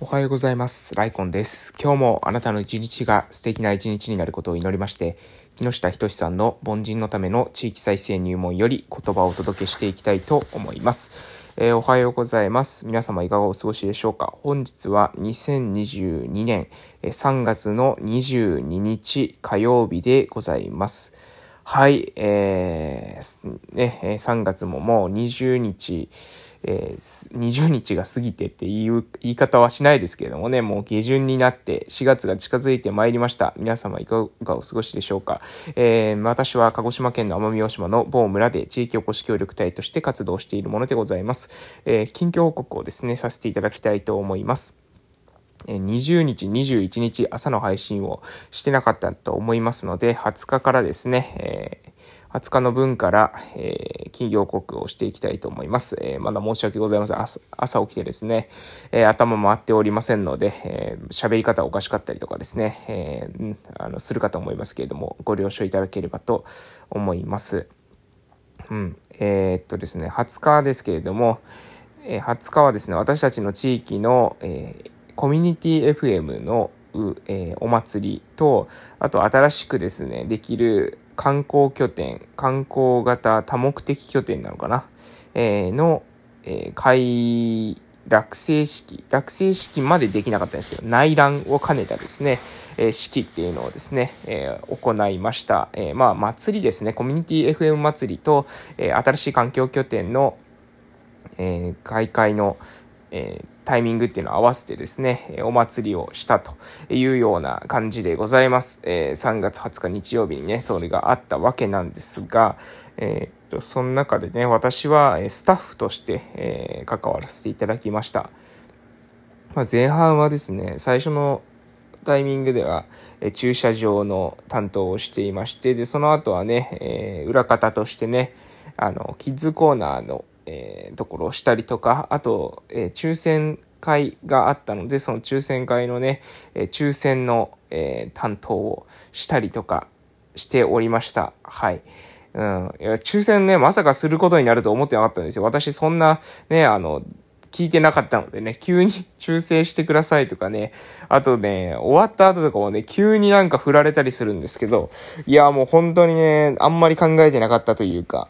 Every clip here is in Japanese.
おはようございます。ライコンです。今日もあなたの一日が素敵な一日になることを祈りまして、木下仁さんの凡人のための地域再生入門より言葉をお届けしていきたいと思います。えー、おはようございます。皆様いかがお過ごしでしょうか？本日は2022年3月の22日火曜日でございます。はい、えー、ね、3月ももう20日、えー、20日が過ぎてっていう言い方はしないですけれどもね、もう下旬になって4月が近づいてまいりました。皆様いかがお過ごしでしょうか。えー、私は鹿児島県の奄美大島の某村で地域おこし協力隊として活動しているものでございます。えー、近況報告をですね、させていただきたいと思います。20日、21日朝の配信をしてなかったと思いますので、20日からですね、えー、20日の分から、えー、企業告をしていきたいと思います。えー、まだ申し訳ございません。朝起きてですね、えー、頭回っておりませんので、え、喋り方おかしかったりとかですね、えー、あの、するかと思いますけれども、ご了承いただければと思います。うん。え、っとですね、20日ですけれども、え、20日はですね、私たちの地域の、えー、コミュニティ FM の、えー、お祭りと、あと新しくですね、できる観光拠点、観光型多目的拠点なのかな、えー、の、えー、開、落成式、落成式までできなかったんですけど、内覧を兼ねたですね、えー、式っていうのをですね、えー、行いました。えー、まあ、祭りですね、コミュニティ FM 祭りと、え、新しい環境拠点の、えー、開会の、え、タイミングっていうのを合わせてですね、お祭りをしたというような感じでございます。え、3月20日日曜日にね、それがあったわけなんですが、えー、っと、その中でね、私はスタッフとして、え、関わらせていただきました。まあ、前半はですね、最初のタイミングでは、え駐車場の担当をしていまして、で、その後はね、え裏方としてね、あの、キッズコーナーのえー、ところをしたりとか、あと、えー、抽選会があったので、その抽選会のね、えー、抽選の、え、担当をしたりとかしておりました。はい。うん。いや、抽選ね、まさかすることになると思ってなかったんですよ。私、そんな、ね、あの、聞いてなかったのでね、急に 抽選してくださいとかね、あとね、終わった後とかもね、急になんか振られたりするんですけど、いや、もう本当にね、あんまり考えてなかったというか、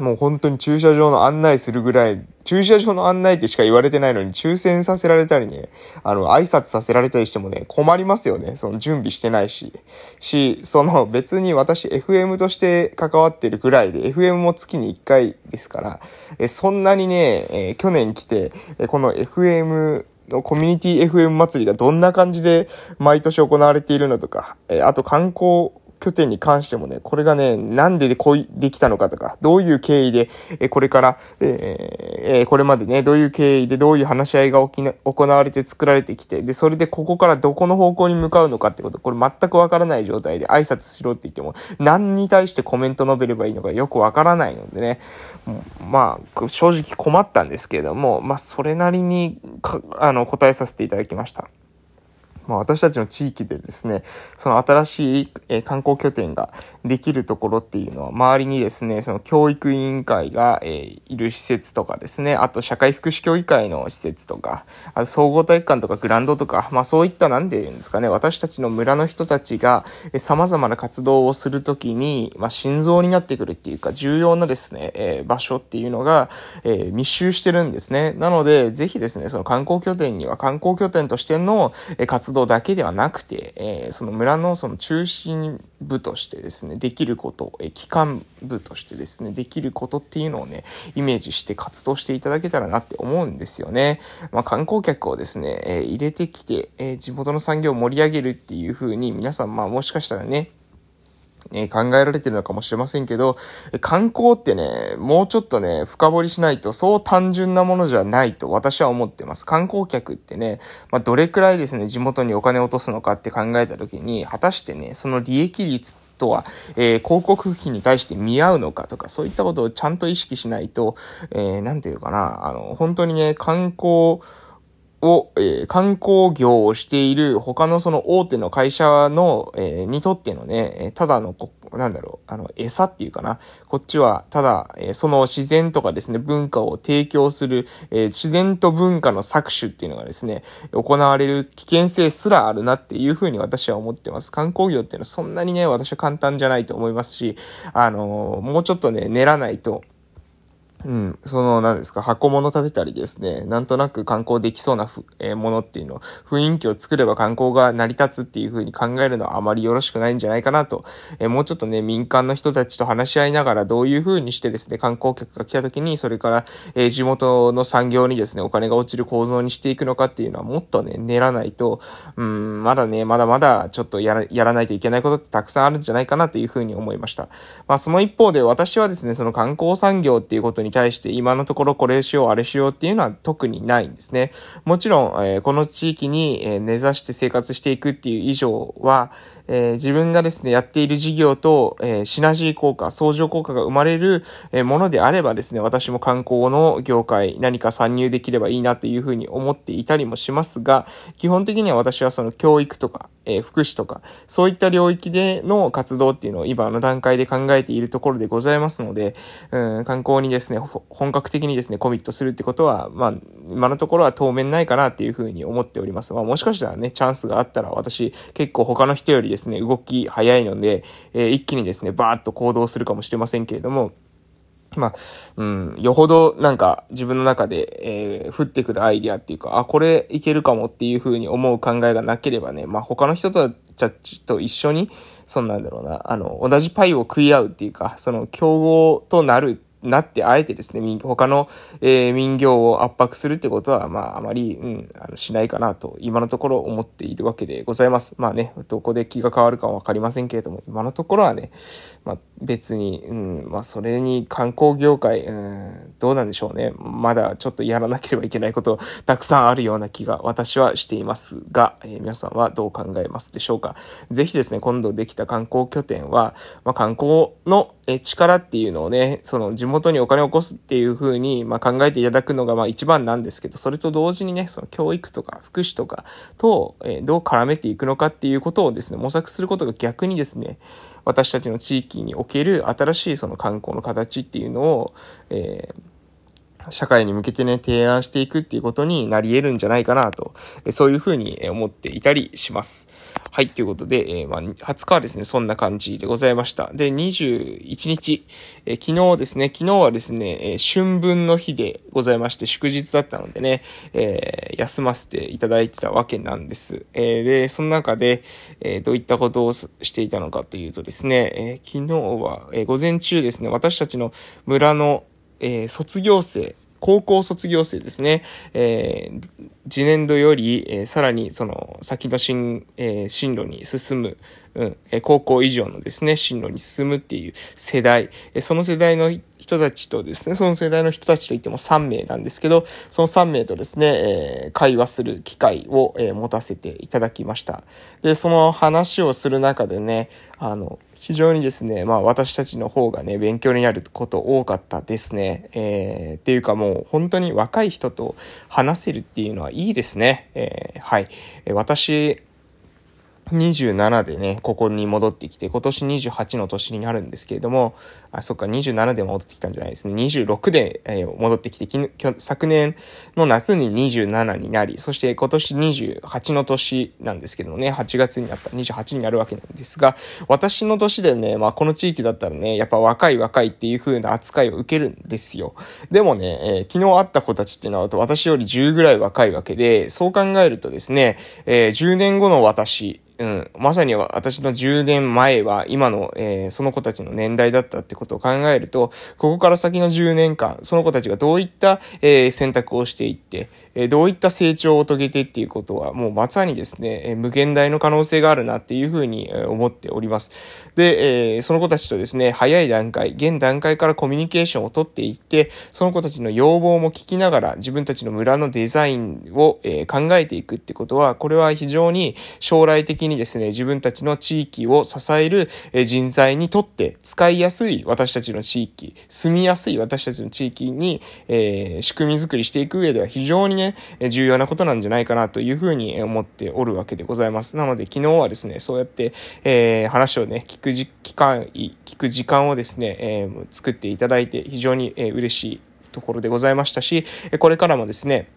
もう本当に駐車場の案内するぐらい、駐車場の案内ってしか言われてないのに、抽選させられたりね、あの、挨拶させられたりしてもね、困りますよね。その準備してないし。し、その別に私 FM として関わってるぐらいで、FM も月に1回ですから、えそんなにね、え去年来て、えこの FM のコミュニティ FM 祭りがどんな感じで毎年行われているのとか、えあと観光拠点に関してもね、これがね、なんででこうできたのかとか、どういう経緯で、えこれから、えー、これまでね、どういう経緯でどういう話し合いが起きな、行われて作られてきて、で、それでここからどこの方向に向かうのかってこと、これ全くわからない状態で挨拶しろって言っても、何に対してコメント述べればいいのかよくわからないのでね、まあ、正直困ったんですけれども、まあ、それなりにあの、答えさせていただきました。まあ、私たちの地域でですね、その新しい、え観光拠点ができるところっていうのは、周りにですね、その教育委員会が、えいる施設とかですね、あと社会福祉協議会の施設とか、あと総合体育館とかグランドとか、まあそういったなんて言うんですかね、私たちの村の人たちが、え様々な活動をするときに、まあ心臓になってくるっていうか、重要なですね、え場所っていうのが、え密集してるんですね。なので、ぜひですね、その観光拠点には観光拠点としての、え活動動だけではなくて、えー、その村のその中心部としてですね、できること、えー、機関部としてですね、できることっていうのをね、イメージして活動していただけたらなって思うんですよね。まあ、観光客をですね、えー、入れてきて、え地元の産業を盛り上げるっていう風に皆さん、まあもしかしたらね、え考えられてるのかもしれませんけど、観光ってね、もうちょっとね、深掘りしないとそう単純なものじゃないと私は思ってます。観光客ってね、まあ、どれくらいですね、地元にお金を落とすのかって考えた時に、果たしてね、その利益率とは、えー、広告費に対して見合うのかとか、そういったことをちゃんと意識しないと、えー、なんていうかな、あの、本当にね、観光、を、えー、観光業をしている他のその大手の会社の、えー、にとってのね、ただのこ、なんだろう、あの、餌っていうかな。こっちは、ただ、えー、その自然とかですね、文化を提供する、えー、自然と文化の搾取っていうのがですね、行われる危険性すらあるなっていうふうに私は思ってます。観光業っていうのはそんなにね、私は簡単じゃないと思いますし、あの、もうちょっとね、練らないと、うん、その、何ですか、箱物立てたりですね、なんとなく観光できそうなふ、えー、ものっていうの、雰囲気を作れば観光が成り立つっていう風に考えるのはあまりよろしくないんじゃないかなと、えー、もうちょっとね、民間の人たちと話し合いながらどういう風にしてですね、観光客が来た時に、それから、えー、地元の産業にですね、お金が落ちる構造にしていくのかっていうのはもっとね、練らないと、うん、まだね、まだまだちょっとやら、やらないといけないことってたくさんあるんじゃないかなという風に思いました。まあ、その一方で私はですね、その観光産業っていうことに対して今のところこれしよう、あれしようっていうのは特にないんですね。もちろん、えー、この地域に、えー、根ざして生活していくっていう以上は、えー、自分がですね、やっている事業と、えー、シナジー効果、相乗効果が生まれる、えー、ものであればですね、私も観光の業界、何か参入できればいいなというふうに思っていたりもしますが、基本的には私はその教育とか、え福祉とか、そういった領域での活動っていうのを今の段階で考えているところでございますので、うん、観光にですね、本格的にですね、コミットするってことは、まあ、今のところは当面ないかなっていうふうに思っております。まあ、もしかしたらね、チャンスがあったら私、結構他の人よりですね、動き早いので、えー、一気にですね、バーッと行動するかもしれませんけれども、まあ、うん、よほどなんか自分の中で、えー、降ってくるアイディアっていうか、あ、これいけるかもっていう風に思う考えがなければね、まあ他の人たちと一緒に、そんなんだろうな、あの、同じパイを食い合うっていうか、その競合となるなって、あえてですね、他の、えー、民業を圧迫するってことは、まあ、あまり、うん、あのしないかなと、今のところ思っているわけでございます。まあね、どこで気が変わるかはわかりませんけれども、今のところはね、まあ、別に、うん、まあ、それに観光業界、うん、どうなんでしょうね。まだちょっとやらなければいけないこと、たくさんあるような気が私はしていますが、えー、皆さんはどう考えますでしょうか。ぜひですね、今度できた観光拠点は、まあ、観光の力っていうのをね、その地元にお金を起こすっていう風に、まあ、考えていただくのがまあ一番なんですけど、それと同時にね、その教育とか福祉とかと、えー、どう絡めていくのかっていうことをですね、模索することが逆にですね、私たちの地域における新しいその観光の形っていうのを、えー社会に向けてね、提案していくっていうことになり得るんじゃないかなと、そういうふうに思っていたりします。はい、ということで、えー、まあ、20日はですね、そんな感じでございました。で、21日、えー、昨日ですね、昨日はですね、えー、春分の日でございまして、祝日だったのでね、え休ませていただいてたわけなんです。えで、その中で、えどういったことをしていたのかというとですね、え昨日は、え午前中ですね、私たちの村のえ、卒業生、高校卒業生ですね、えー、次年度より、えー、さらにその先の進,、えー、進路に進む、うんえ高校以上のですね、進路に進むっていう世代、えその世代の人たちとですね、その世代の人たちといっても3名なんですけど、その3名とですね、え会話する機会を、え持たせていただきました。で、その話をする中でね、あの、非常にですね、まあ私たちの方がね、勉強になること多かったですね。えー、っていうかもう本当に若い人と話せるっていうのはいいですね。えー、はい。私、27でね、ここに戻ってきて、今年28の年になるんですけれども、あ、そっか、27で戻ってきたんじゃないですね。26で、えー、戻ってきて、昨年の夏に27になり、そして今年28の年なんですけどもね、8月になった28になるわけなんですが、私の年でね、まあこの地域だったらね、やっぱ若い若いっていう風な扱いを受けるんですよ。でもね、えー、昨日会った子たちっていうのは私より10ぐらい若いわけで、そう考えるとですね、えー、10年後の私、うん、まさに私の10年前は今の、えー、その子たちの年代だったってことを考えると、ここから先の10年間、その子たちがどういった、え、選択をしていって、えどういった成長を遂げてっていうことは、もうまさにですね、え無限大の可能性があるなっていうふうに思っております。で、えその子たちとですね、早い段階、現段階からコミュニケーションをとっていって、その子たちの要望も聞きながら、自分たちの村のデザインを、え考えていくってことは、これは非常に将来的にですね、自分たちの地域を支える人材にとって使いやすい私たちの地域、住みやすい私たちの地域に、え、仕組みづくりしていく上では非常にね、重要なことなんじゃないかなというふうに思っておるわけでございます。なので昨日はですね、そうやって、えー、話をね、聞くじ、機会、聞く時間をですね、えー、作っていただいて非常に、えー、嬉しいところでございましたし、これからもですね、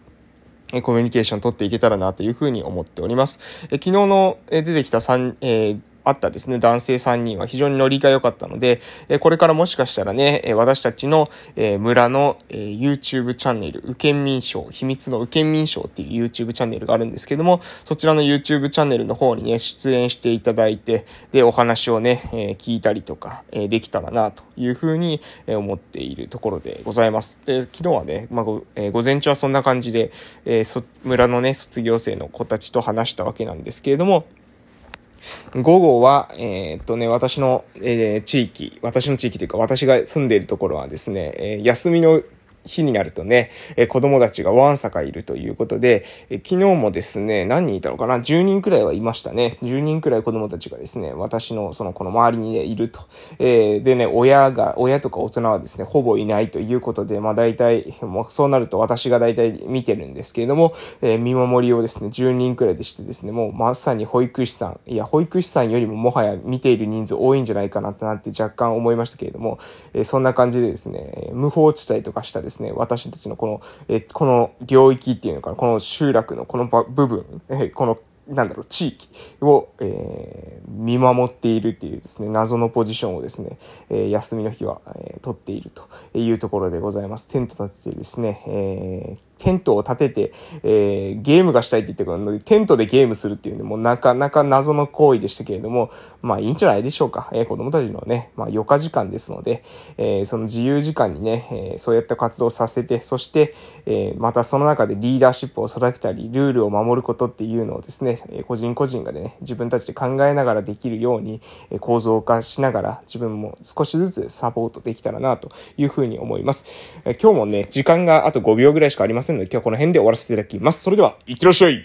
コミュニケーション取っていけたらなというふうに思っております。え昨日の出てきた3、えーあったですね、男性3人は非常にノリが良かったので、えこれからもしかしたらね、え私たちのえ村のえ YouTube チャンネル、右県民賞、秘密の右県民賞っていう YouTube チャンネルがあるんですけども、そちらの YouTube チャンネルの方にね、出演していただいて、で、お話をね、え聞いたりとか、えできたらなというふうに思っているところでございます。で、昨日はね、まあ、午前中はそんな感じで、え村のね、卒業生の子たちと話したわけなんですけれども、午後は、えー、っとね、私の、えー、地域、私の地域というか私が住んでいるところはですね、えー、休みの日になるとね、え子供たちがわんさかいるということで、え昨日もですね、何人いたのかな ?10 人くらいはいましたね。10人くらい子供たちがですね、私のそのこの周りに、ね、いると。えー、でね、親が、親とか大人はですね、ほぼいないということで、まあ大体、もうそうなると私が大体見てるんですけれども、えー、見守りをですね、10人くらいでしてですね、もうまさに保育士さん、いや、保育士さんよりももはや見ている人数多いんじゃないかなってなって若干思いましたけれども、えー、そんな感じでですね、無法地帯とかしたですね、ですね私たちのこの、えこの領域っていうのかな、この集落のこの部分、えこのなんだろう、地域を、えー、見守っているっていうですね、謎のポジションをですね、えー、休みの日は、えー、取っているというところでございます。テント立ててですね、えー、テントを立てて、えー、ゲームがしたいって言ってくるので、テントでゲームするっていうね、もうなかなか謎の行為でしたけれども、まあいいんじゃないでしょうか。えー、子供たちのね、まあ余暇時間ですので、えー、その自由時間にね、えー、そうやった活動をさせて、そして、えー、またその中でリーダーシップを育てたり、ルールを守ることっていうのをですね、え個人個人がね、自分たちで考えながらできるように、え構造化しながら自分も少しずつサポートできたらなというふうに思います。え今日もね、時間があと5秒ぐらいしかありませんので、今日はこの辺で終わらせていただきます。それでは、いってらっしゃい